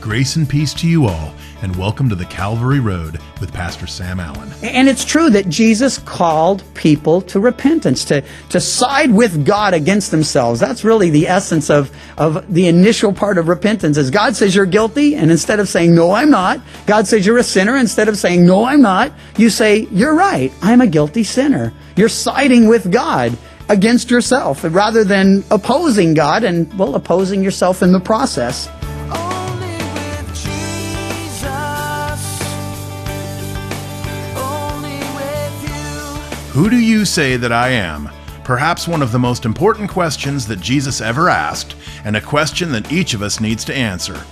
Grace and peace to you all, and welcome to the Calvary Road with Pastor Sam Allen. And it's true that Jesus called people to repentance, to, to side with God against themselves. That's really the essence of, of the initial part of repentance is God says you're guilty, and instead of saying, no, I'm not, God says you're a sinner, instead of saying, no, I'm not, you say, you're right, I'm a guilty sinner. You're siding with God against yourself rather than opposing God and, well, opposing yourself in the process. Who do you say that I am? Perhaps one of the most important questions that Jesus ever asked, and a question that each of us needs to answer.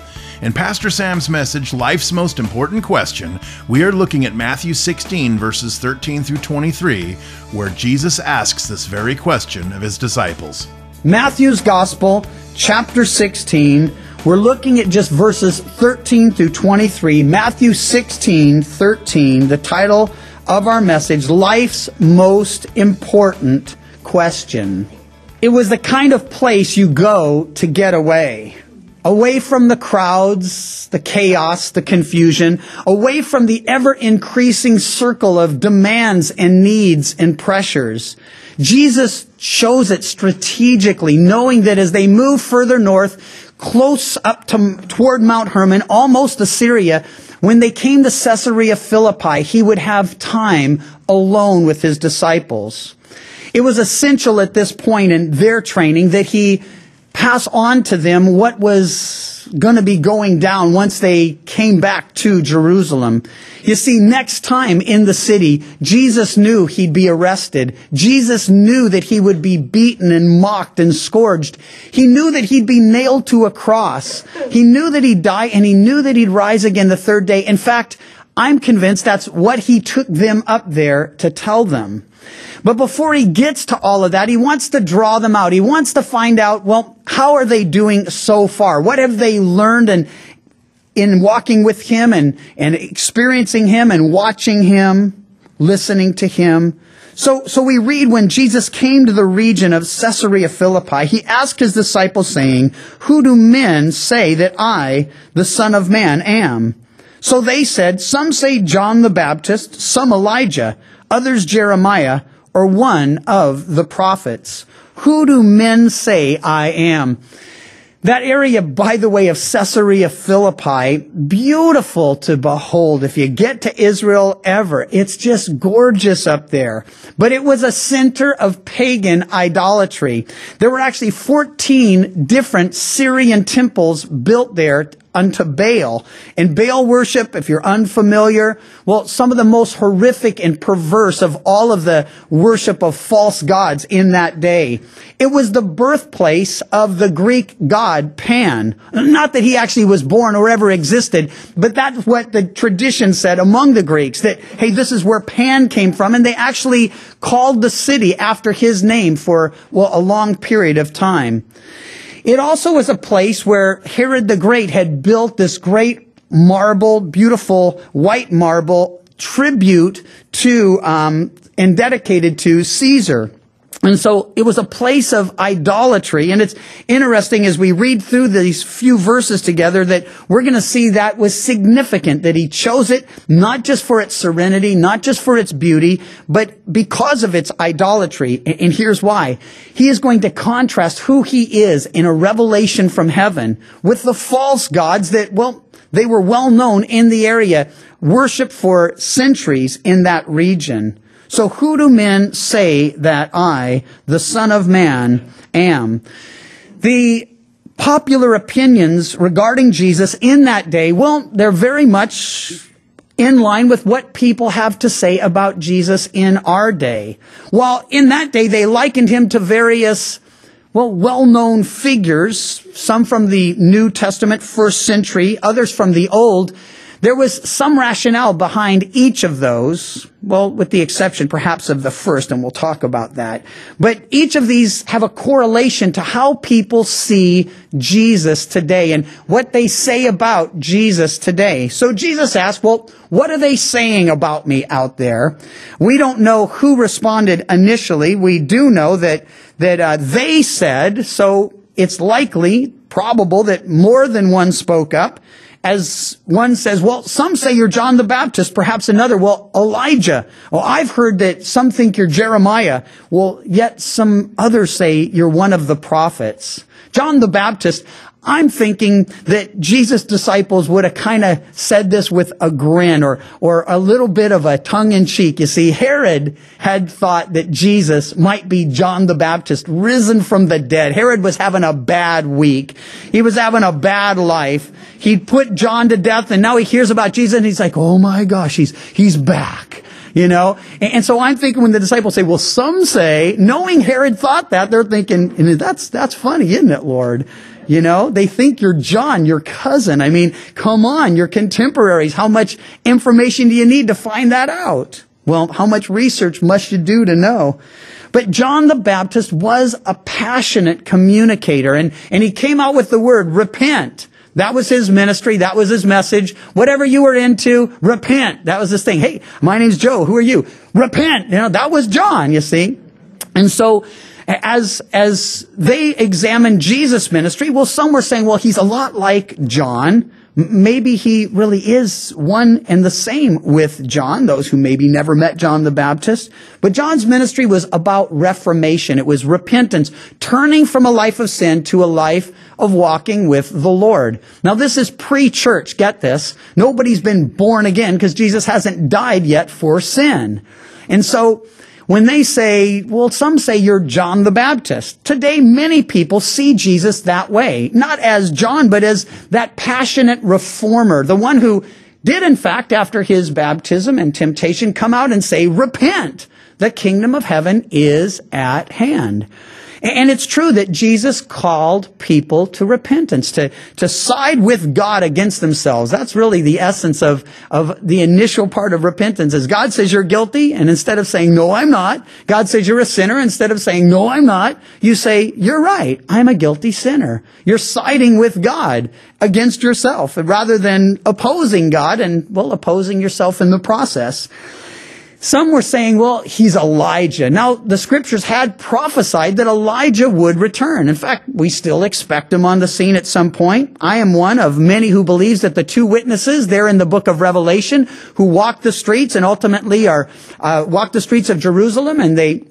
In Pastor Sam's message, Life's Most Important Question, we are looking at Matthew 16, verses 13 through 23, where Jesus asks this very question of his disciples. Matthew's Gospel, chapter 16. We're looking at just verses 13 through 23. Matthew 16, 13, the title of our message, Life's Most Important Question. It was the kind of place you go to get away. Away from the crowds, the chaos, the confusion, away from the ever increasing circle of demands and needs and pressures. Jesus chose it strategically, knowing that as they move further north, close up to, toward Mount Hermon, almost Assyria, when they came to Caesarea Philippi, he would have time alone with his disciples. It was essential at this point in their training that he pass on to them what was going to be going down once they came back to Jerusalem. You see, next time in the city, Jesus knew he'd be arrested. Jesus knew that he would be beaten and mocked and scourged. He knew that he'd be nailed to a cross. He knew that he'd die and he knew that he'd rise again the third day. In fact, I'm convinced that's what he took them up there to tell them. But before he gets to all of that, he wants to draw them out. He wants to find out, well, how are they doing so far? What have they learned and in walking with him and, and experiencing him and watching him, listening to him? So, so we read when Jesus came to the region of Caesarea Philippi, he asked his disciples saying, who do men say that I, the son of man, am? So they said, some say John the Baptist, some Elijah, others Jeremiah, or one of the prophets. Who do men say I am? That area, by the way, of Caesarea Philippi, beautiful to behold. If you get to Israel ever, it's just gorgeous up there. But it was a center of pagan idolatry. There were actually 14 different Syrian temples built there unto Baal. And Baal worship, if you're unfamiliar, well, some of the most horrific and perverse of all of the worship of false gods in that day. It was the birthplace of the Greek god Pan. Not that he actually was born or ever existed, but that's what the tradition said among the Greeks, that, hey, this is where Pan came from, and they actually called the city after his name for, well, a long period of time. It also was a place where Herod the Great had built this great marble, beautiful white marble tribute to um, and dedicated to Caesar. And so it was a place of idolatry. And it's interesting as we read through these few verses together that we're going to see that was significant, that he chose it not just for its serenity, not just for its beauty, but because of its idolatry. And here's why. He is going to contrast who he is in a revelation from heaven with the false gods that, well, they were well known in the area, worshiped for centuries in that region. So who do men say that I, the Son of Man, am? The popular opinions regarding Jesus in that day, well, they're very much in line with what people have to say about Jesus in our day. While in that day they likened him to various well, well-known figures, some from the New Testament, first century, others from the Old, there was some rationale behind each of those, well, with the exception perhaps of the first, and we'll talk about that. But each of these have a correlation to how people see Jesus today and what they say about Jesus today. So Jesus asked, well, what are they saying about me out there? We don't know who responded initially. We do know that, that uh, they said, so it's likely, probable that more than one spoke up. As one says, well, some say you're John the Baptist, perhaps another, well, Elijah. Well, I've heard that some think you're Jeremiah. Well, yet some others say you're one of the prophets. John the Baptist, I'm thinking that Jesus' disciples would have kind of said this with a grin or, or a little bit of a tongue in cheek. You see, Herod had thought that Jesus might be John the Baptist, risen from the dead. Herod was having a bad week. He was having a bad life. He'd put John to death and now he hears about Jesus and he's like, oh my gosh, he's, he's back you know? And, and, so I'm thinking when the disciples say, well, some say, knowing Herod thought that, they're thinking, that's, that's funny, isn't it, Lord? You know, they think you're John, your cousin. I mean, come on, your contemporaries. How much information do you need to find that out? Well, how much research must you do to know? But John the Baptist was a passionate communicator and, and he came out with the word repent. That was his ministry. That was his message. Whatever you were into, repent. That was his thing. Hey, my name's Joe. Who are you? Repent. You know, that was John, you see. And so as, as they examined Jesus' ministry, well, some were saying, well, he's a lot like John. Maybe he really is one and the same with John, those who maybe never met John the Baptist. But John's ministry was about reformation. It was repentance, turning from a life of sin to a life of walking with the Lord. Now this is pre-church. Get this. Nobody's been born again because Jesus hasn't died yet for sin. And so when they say, well, some say you're John the Baptist. Today, many people see Jesus that way. Not as John, but as that passionate reformer, the one who did, in fact, after his baptism and temptation, come out and say, repent. The kingdom of heaven is at hand. And it's true that Jesus called people to repentance, to, to side with God against themselves. That's really the essence of, of the initial part of repentance is God says you're guilty, and instead of saying, no, I'm not, God says you're a sinner, instead of saying, no, I'm not, you say, you're right, I'm a guilty sinner. You're siding with God against yourself, rather than opposing God and, well, opposing yourself in the process. Some were saying, well, he's Elijah. Now, the scriptures had prophesied that Elijah would return. In fact, we still expect him on the scene at some point. I am one of many who believes that the two witnesses there in the book of Revelation who walked the streets and ultimately are, uh, walked the streets of Jerusalem and they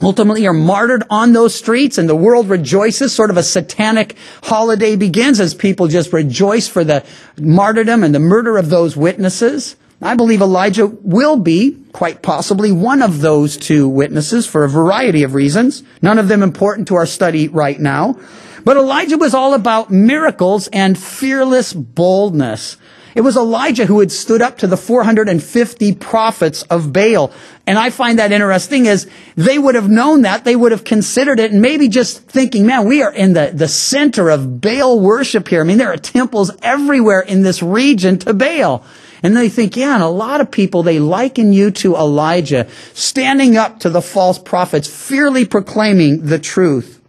ultimately are martyred on those streets and the world rejoices. Sort of a satanic holiday begins as people just rejoice for the martyrdom and the murder of those witnesses. I believe Elijah will be, quite possibly, one of those two witnesses for a variety of reasons, none of them important to our study right now. But Elijah was all about miracles and fearless boldness. It was Elijah who had stood up to the 450 prophets of Baal. And I find that interesting as they would have known that, they would have considered it and maybe just thinking, man, we are in the, the center of Baal worship here. I mean, there are temples everywhere in this region to Baal. And they think, yeah, and a lot of people, they liken you to Elijah, standing up to the false prophets, fiercely proclaiming the truth,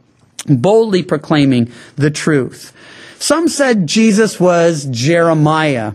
boldly proclaiming the truth. Some said Jesus was Jeremiah.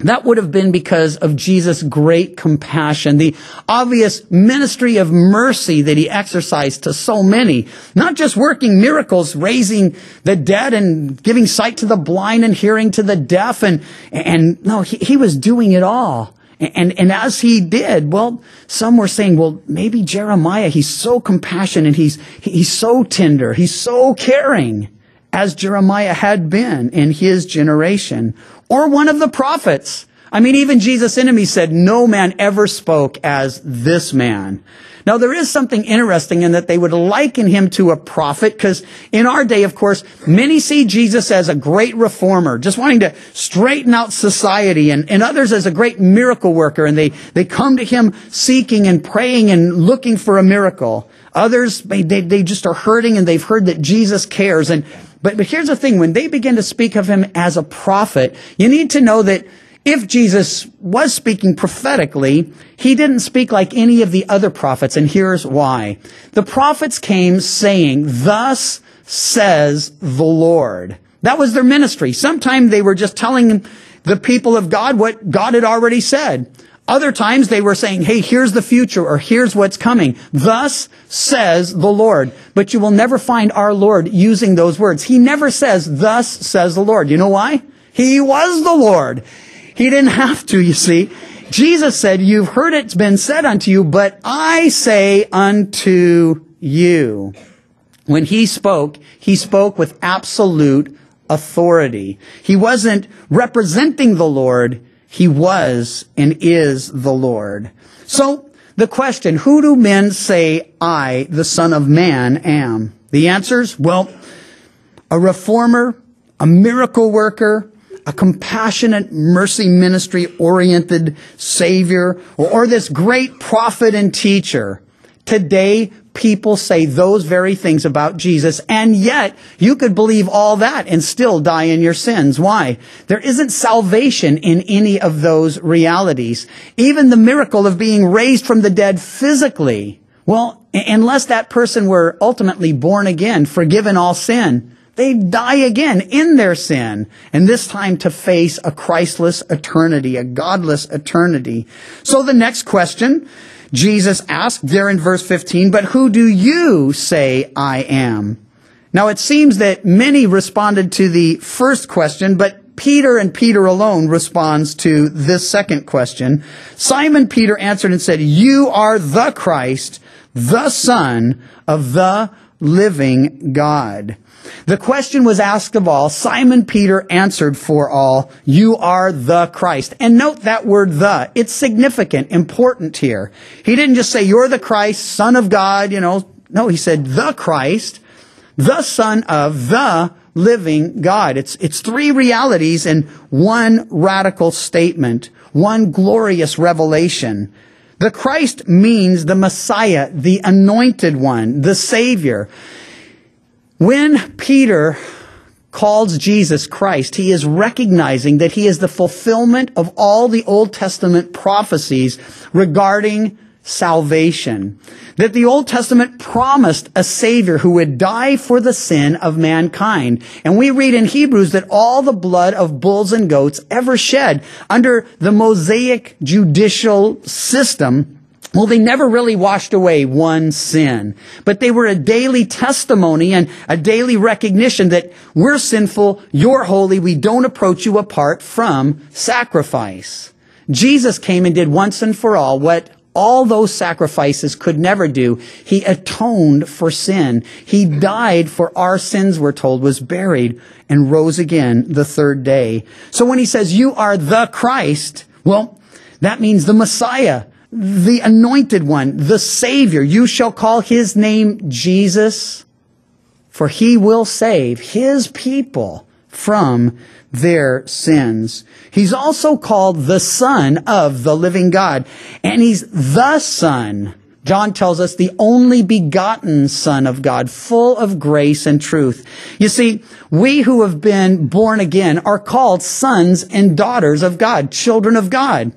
That would have been because of Jesus' great compassion, the obvious ministry of mercy that he exercised to so many. Not just working miracles, raising the dead and giving sight to the blind and hearing to the deaf. And, and no, he, he was doing it all. And, and as he did, well, some were saying, well, maybe Jeremiah, he's so compassionate, he's, he's so tender, he's so caring as Jeremiah had been in his generation, or one of the prophets. I mean, even Jesus' enemies said, no man ever spoke as this man. Now, there is something interesting in that they would liken him to a prophet, because in our day, of course, many see Jesus as a great reformer, just wanting to straighten out society, and, and others as a great miracle worker, and they, they come to him seeking and praying and looking for a miracle. Others, they, they, they just are hurting and they've heard that Jesus cares. And but, but here's the thing, when they begin to speak of him as a prophet, you need to know that if Jesus was speaking prophetically, he didn't speak like any of the other prophets, and here's why. The prophets came saying, thus says the Lord. That was their ministry. Sometimes they were just telling the people of God what God had already said. Other times they were saying, hey, here's the future or here's what's coming. Thus says the Lord. But you will never find our Lord using those words. He never says, thus says the Lord. You know why? He was the Lord. He didn't have to, you see. Jesus said, you've heard it's been said unto you, but I say unto you. When he spoke, he spoke with absolute authority. He wasn't representing the Lord. He was and is the Lord. So the question, who do men say I, the son of man, am? The answers, well, a reformer, a miracle worker, a compassionate mercy ministry oriented savior, or, or this great prophet and teacher. Today, people say those very things about Jesus, and yet you could believe all that and still die in your sins. Why? There isn't salvation in any of those realities. Even the miracle of being raised from the dead physically. Well, unless that person were ultimately born again, forgiven all sin, they die again in their sin, and this time to face a Christless eternity, a godless eternity. So the next question Jesus asked there in verse 15, but who do you say I am? Now it seems that many responded to the first question, but Peter and Peter alone responds to this second question. Simon Peter answered and said, You are the Christ, the Son of the living God. The question was asked of all. Simon Peter answered for all, you are the Christ. And note that word the. It's significant, important here. He didn't just say, you're the Christ, son of God, you know. No, he said, the Christ, the son of the living God. It's, it's three realities in one radical statement, one glorious revelation. The Christ means the Messiah, the anointed one, the Savior. When Peter calls Jesus Christ, he is recognizing that he is the fulfillment of all the Old Testament prophecies regarding salvation. That the Old Testament promised a Savior who would die for the sin of mankind. And we read in Hebrews that all the blood of bulls and goats ever shed under the Mosaic judicial system well, they never really washed away one sin, but they were a daily testimony and a daily recognition that we're sinful, you're holy, we don't approach you apart from sacrifice. Jesus came and did once and for all what all those sacrifices could never do. He atoned for sin. He died for our sins, we're told, was buried and rose again the third day. So when he says, you are the Christ, well, that means the Messiah the anointed one, the Savior. You shall call his name Jesus, for he will save his people from their sins. He's also called the Son of the living God, and he's the Son. John tells us the only begotten Son of God, full of grace and truth. You see, we who have been born again are called sons and daughters of God, children of God.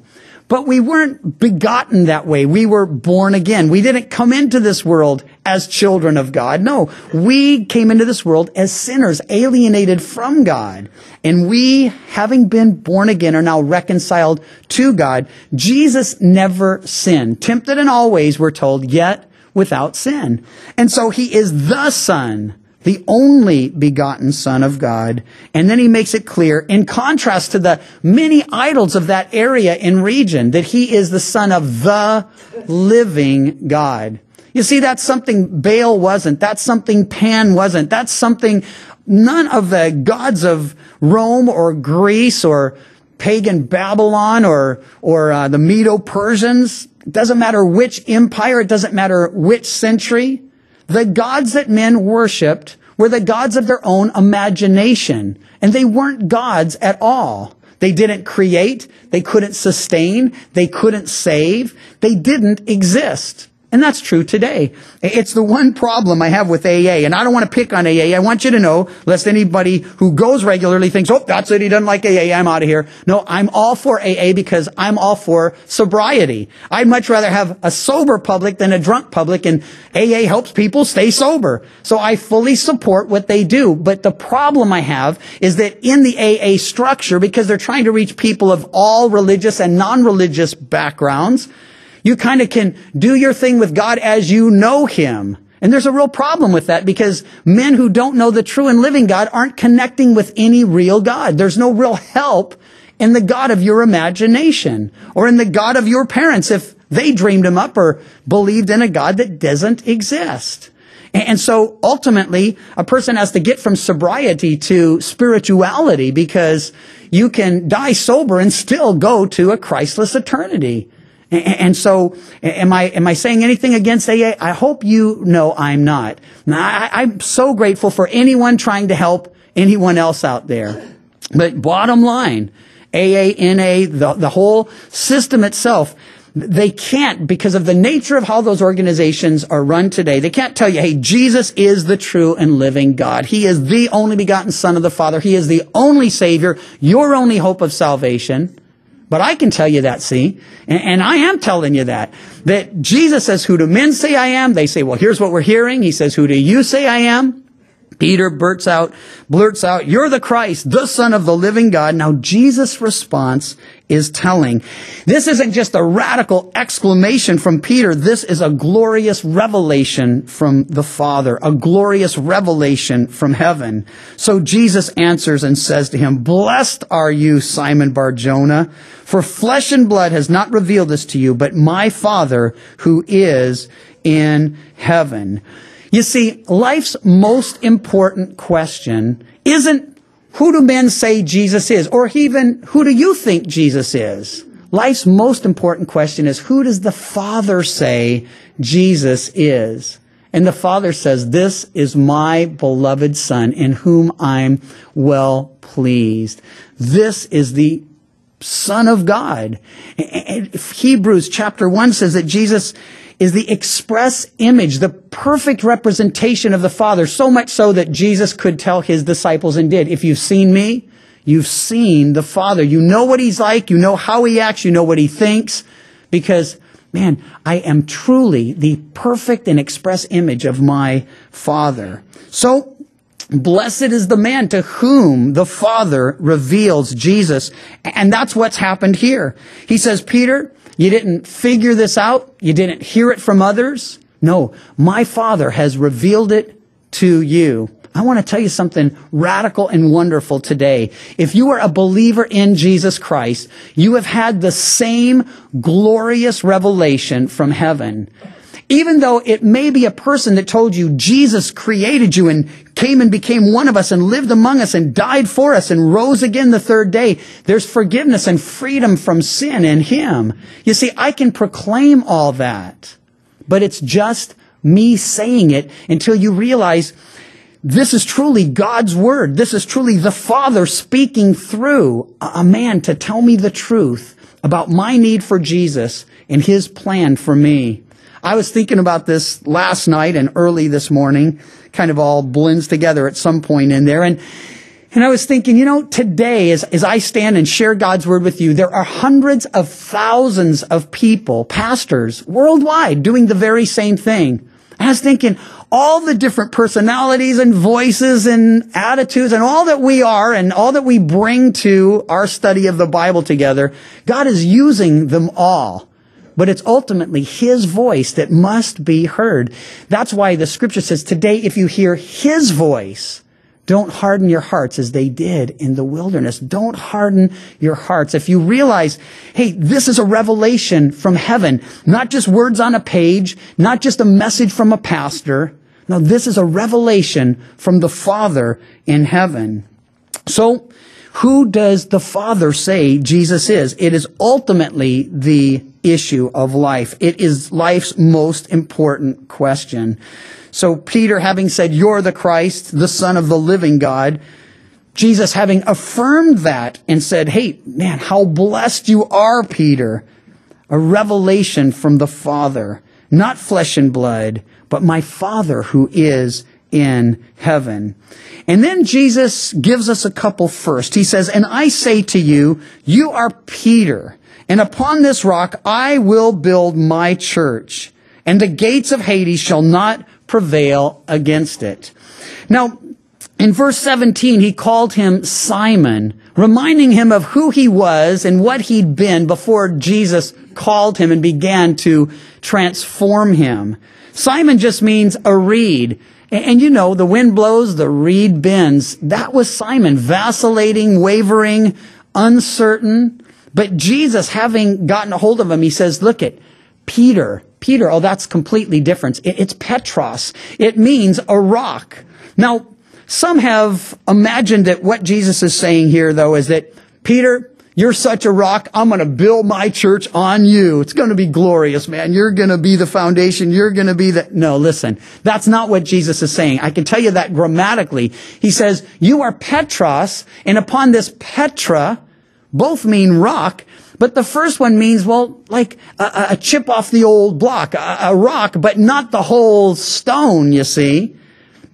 But we weren't begotten that way. We were born again. We didn't come into this world as children of God. No, we came into this world as sinners, alienated from God. And we, having been born again, are now reconciled to God. Jesus never sinned. Tempted in all ways, we're told, yet without sin. And so he is the Son the only begotten Son of God. And then he makes it clear, in contrast to the many idols of that area and region, that he is the Son of the living God. You see, that's something Baal wasn't. That's something Pan wasn't. That's something none of the gods of Rome or Greece or pagan Babylon or, or uh, the Medo-Persians. It doesn't matter which empire. It doesn't matter which century. The gods that men worshiped were the gods of their own imagination, and they weren't gods at all. They didn't create, they couldn't sustain, they couldn't save, they didn't exist. And that's true today. It's the one problem I have with AA, and I don't want to pick on AA. I want you to know, lest anybody who goes regularly thinks, oh, that's it, he doesn't like AA, I'm out of here. No, I'm all for AA because I'm all for sobriety. I'd much rather have a sober public than a drunk public, and AA helps people stay sober. So I fully support what they do. But the problem I have is that in the AA structure, because they're trying to reach people of all religious and non-religious backgrounds, you kind of can do your thing with God as you know Him. And there's a real problem with that because men who don't know the true and living God aren't connecting with any real God. There's no real help in the God of your imagination or in the God of your parents if they dreamed him up or believed in a God that doesn't exist. And so ultimately, a person has to get from sobriety to spirituality because you can die sober and still go to a Christless eternity. And so, am I am I saying anything against AA? I hope you know I'm not. I, am so grateful for anyone trying to help anyone else out there. But bottom line, AA, NA, the, the whole system itself, they can't, because of the nature of how those organizations are run today, they can't tell you, hey, Jesus is the true and living God. He is the only begotten Son of the Father. He is the only Savior, your only hope of salvation. But I can tell you that, see? And, and, I am telling you that. That Jesus says, who do men say I am? They say, well, here's what we're hearing. He says, who do you say I am? Peter blurts out, blurts out, you're the Christ, the son of the living God. Now Jesus' response is telling. This isn't just a radical exclamation from Peter. This is a glorious revelation from the Father, a glorious revelation from heaven. So Jesus answers and says to him, blessed are you, Simon Barjona, for flesh and blood has not revealed this to you, but my Father who is in heaven. You see, life's most important question isn't who do men say Jesus is, or even who do you think Jesus is? Life's most important question is who does the Father say Jesus is? And the Father says, this is my beloved Son in whom I'm well pleased. This is the Son of God. Hebrews chapter 1 says that Jesus is the express image, the perfect representation of the Father, so much so that Jesus could tell his disciples and did, if you've seen me, you've seen the Father. You know what he's like, you know how he acts, you know what he thinks, because man, I am truly the perfect and express image of my Father. So, Blessed is the man to whom the Father reveals Jesus. And that's what's happened here. He says, Peter, you didn't figure this out. You didn't hear it from others. No, my Father has revealed it to you. I want to tell you something radical and wonderful today. If you are a believer in Jesus Christ, you have had the same glorious revelation from heaven even though it may be a person that told you Jesus created you and came and became one of us and lived among us and died for us and rose again the third day, there's forgiveness and freedom from sin in Him. You see, I can proclaim all that, but it's just me saying it until you realize this is truly God's word. This is truly the Father speaking through a man to tell me the truth about my need for Jesus and His plan for me. I was thinking about this last night and early this morning, kind of all blends together at some point in there. And, and I was thinking, you know, today as, as I stand and share God's word with you, there are hundreds of thousands of people, pastors worldwide doing the very same thing. I was thinking, all the different personalities and voices and attitudes and all that we are and all that we bring to our study of the Bible together, God is using them all but it's ultimately His voice that must be heard. That's why the scripture says today, if you hear His voice, don't harden your hearts as they did in the wilderness. Don't harden your hearts. If you realize, hey, this is a revelation from heaven, not just words on a page, not just a message from a pastor. No, this is a revelation from the Father in heaven. So, who does the Father say Jesus is? It is ultimately the issue of life. It is life's most important question. So Peter having said, you're the Christ, the son of the living God, Jesus having affirmed that and said, hey, man, how blessed you are, Peter. A revelation from the Father, not flesh and blood, but my Father who is in heaven. And then Jesus gives us a couple first. He says, and I say to you, you are Peter, and upon this rock I will build my church, and the gates of Hades shall not prevail against it. Now, in verse 17, he called him Simon, reminding him of who he was and what he'd been before Jesus called him and began to transform him. Simon just means a reed. And, and you know, the wind blows, the reed bends. That was Simon, vacillating, wavering, uncertain. But Jesus, having gotten a hold of him, he says, look at Peter. Peter, oh, that's completely different. It- It's Petros. It means a rock. Now, some have imagined that what Jesus is saying here, though, is that Peter, you're such a rock. I'm going to build my church on you. It's going to be glorious, man. You're going to be the foundation. You're going to be the, no, listen, that's not what Jesus is saying. I can tell you that grammatically. He says, you are Petros, and upon this Petra, both mean rock, but the first one means, well, like a, a chip off the old block, a, a rock, but not the whole stone, you see.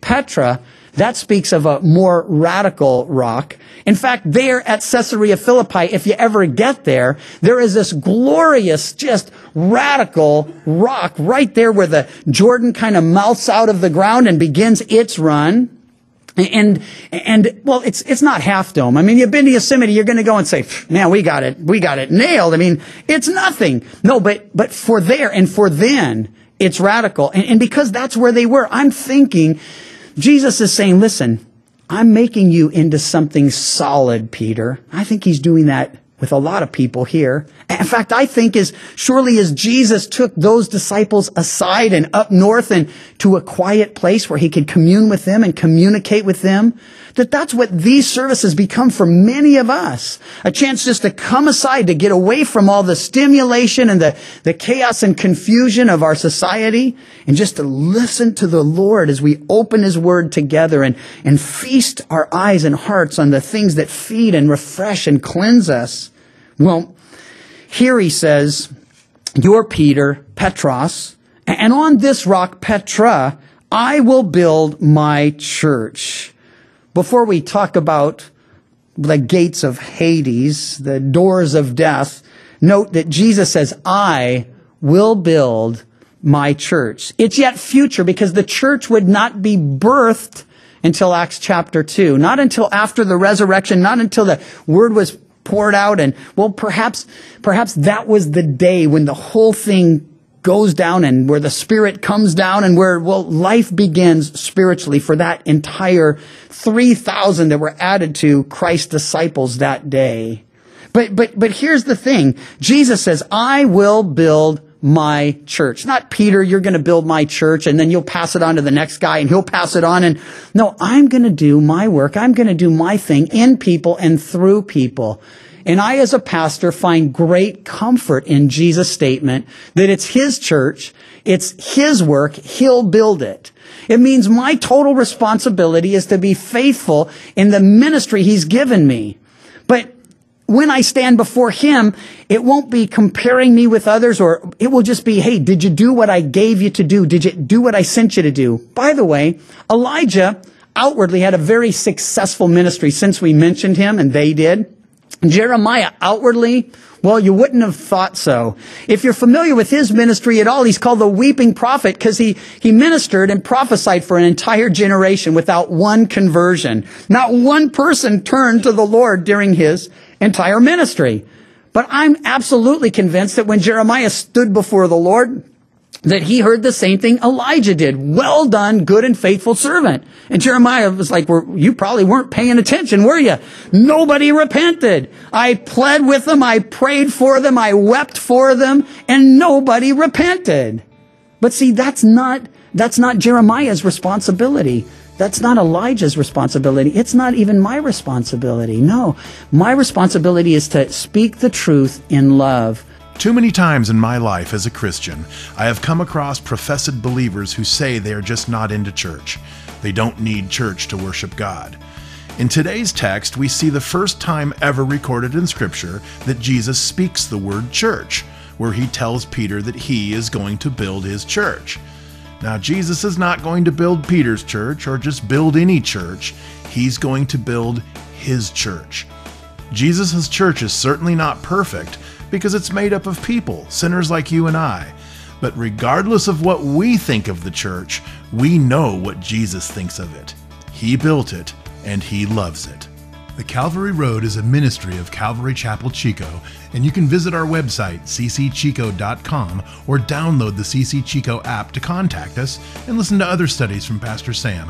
Petra, that speaks of a more radical rock. In fact, there at Caesarea Philippi, if you ever get there, there is this glorious, just radical rock right there where the Jordan kind of mouths out of the ground and begins its run. And, and, well, it's, it's not half dome. I mean, you've been to Yosemite, you're going to go and say, man, we got it, we got it nailed. I mean, it's nothing. No, but, but for there and for then, it's radical. And, and because that's where they were, I'm thinking, Jesus is saying, listen, I'm making you into something solid, Peter. I think he's doing that with a lot of people here. In fact, I think as surely as Jesus took those disciples aside and up north and to a quiet place where he could commune with them and communicate with them, that that's what these services become for many of us. A chance just to come aside, to get away from all the stimulation and the, the chaos and confusion of our society and just to listen to the Lord as we open his word together and, and feast our eyes and hearts on the things that feed and refresh and cleanse us. Well, here he says, You're Peter, Petros, and on this rock, Petra, I will build my church. Before we talk about the gates of Hades, the doors of death, note that Jesus says, I will build my church. It's yet future because the church would not be birthed until Acts chapter 2, not until after the resurrection, not until the word was poured out. And well perhaps perhaps that was the day when the whole thing goes down and where the spirit comes down and where well life begins spiritually for that entire 3000 that were added to Christ's disciples that day. But but but here's the thing. Jesus says I will build my church. Not Peter, you're going to build my church and then you'll pass it on to the next guy and he'll pass it on. And no, I'm going to do my work. I'm going to do my thing in people and through people. And I, as a pastor, find great comfort in Jesus' statement that it's his church. It's his work. He'll build it. It means my total responsibility is to be faithful in the ministry he's given me. But when I stand before him, it won't be comparing me with others or it will just be, hey, did you do what I gave you to do? Did you do what I sent you to do? By the way, Elijah outwardly had a very successful ministry since we mentioned him and they did. Jeremiah outwardly, well, you wouldn't have thought so. If you're familiar with his ministry at all, he's called the weeping prophet because he, he ministered and prophesied for an entire generation without one conversion. Not one person turned to the Lord during his entire ministry. But I'm absolutely convinced that when Jeremiah stood before the Lord, that he heard the same thing Elijah did. Well done, good and faithful servant. And Jeremiah was like, well, you probably weren't paying attention, were you? Nobody repented. I pled with them. I prayed for them. I wept for them and nobody repented. But see, that's not, that's not Jeremiah's responsibility. That's not Elijah's responsibility. It's not even my responsibility. No, my responsibility is to speak the truth in love. Too many times in my life as a Christian, I have come across professed believers who say they are just not into church. They don't need church to worship God. In today's text, we see the first time ever recorded in Scripture that Jesus speaks the word church, where he tells Peter that he is going to build his church. Now, Jesus is not going to build Peter's church or just build any church, he's going to build his church. Jesus' church is certainly not perfect because it's made up of people, sinners like you and I. But regardless of what we think of the church, we know what Jesus thinks of it. He built it and he loves it. The Calvary Road is a ministry of Calvary Chapel Chico, and you can visit our website, ccchico.com, or download the CC Chico app to contact us and listen to other studies from Pastor Sam.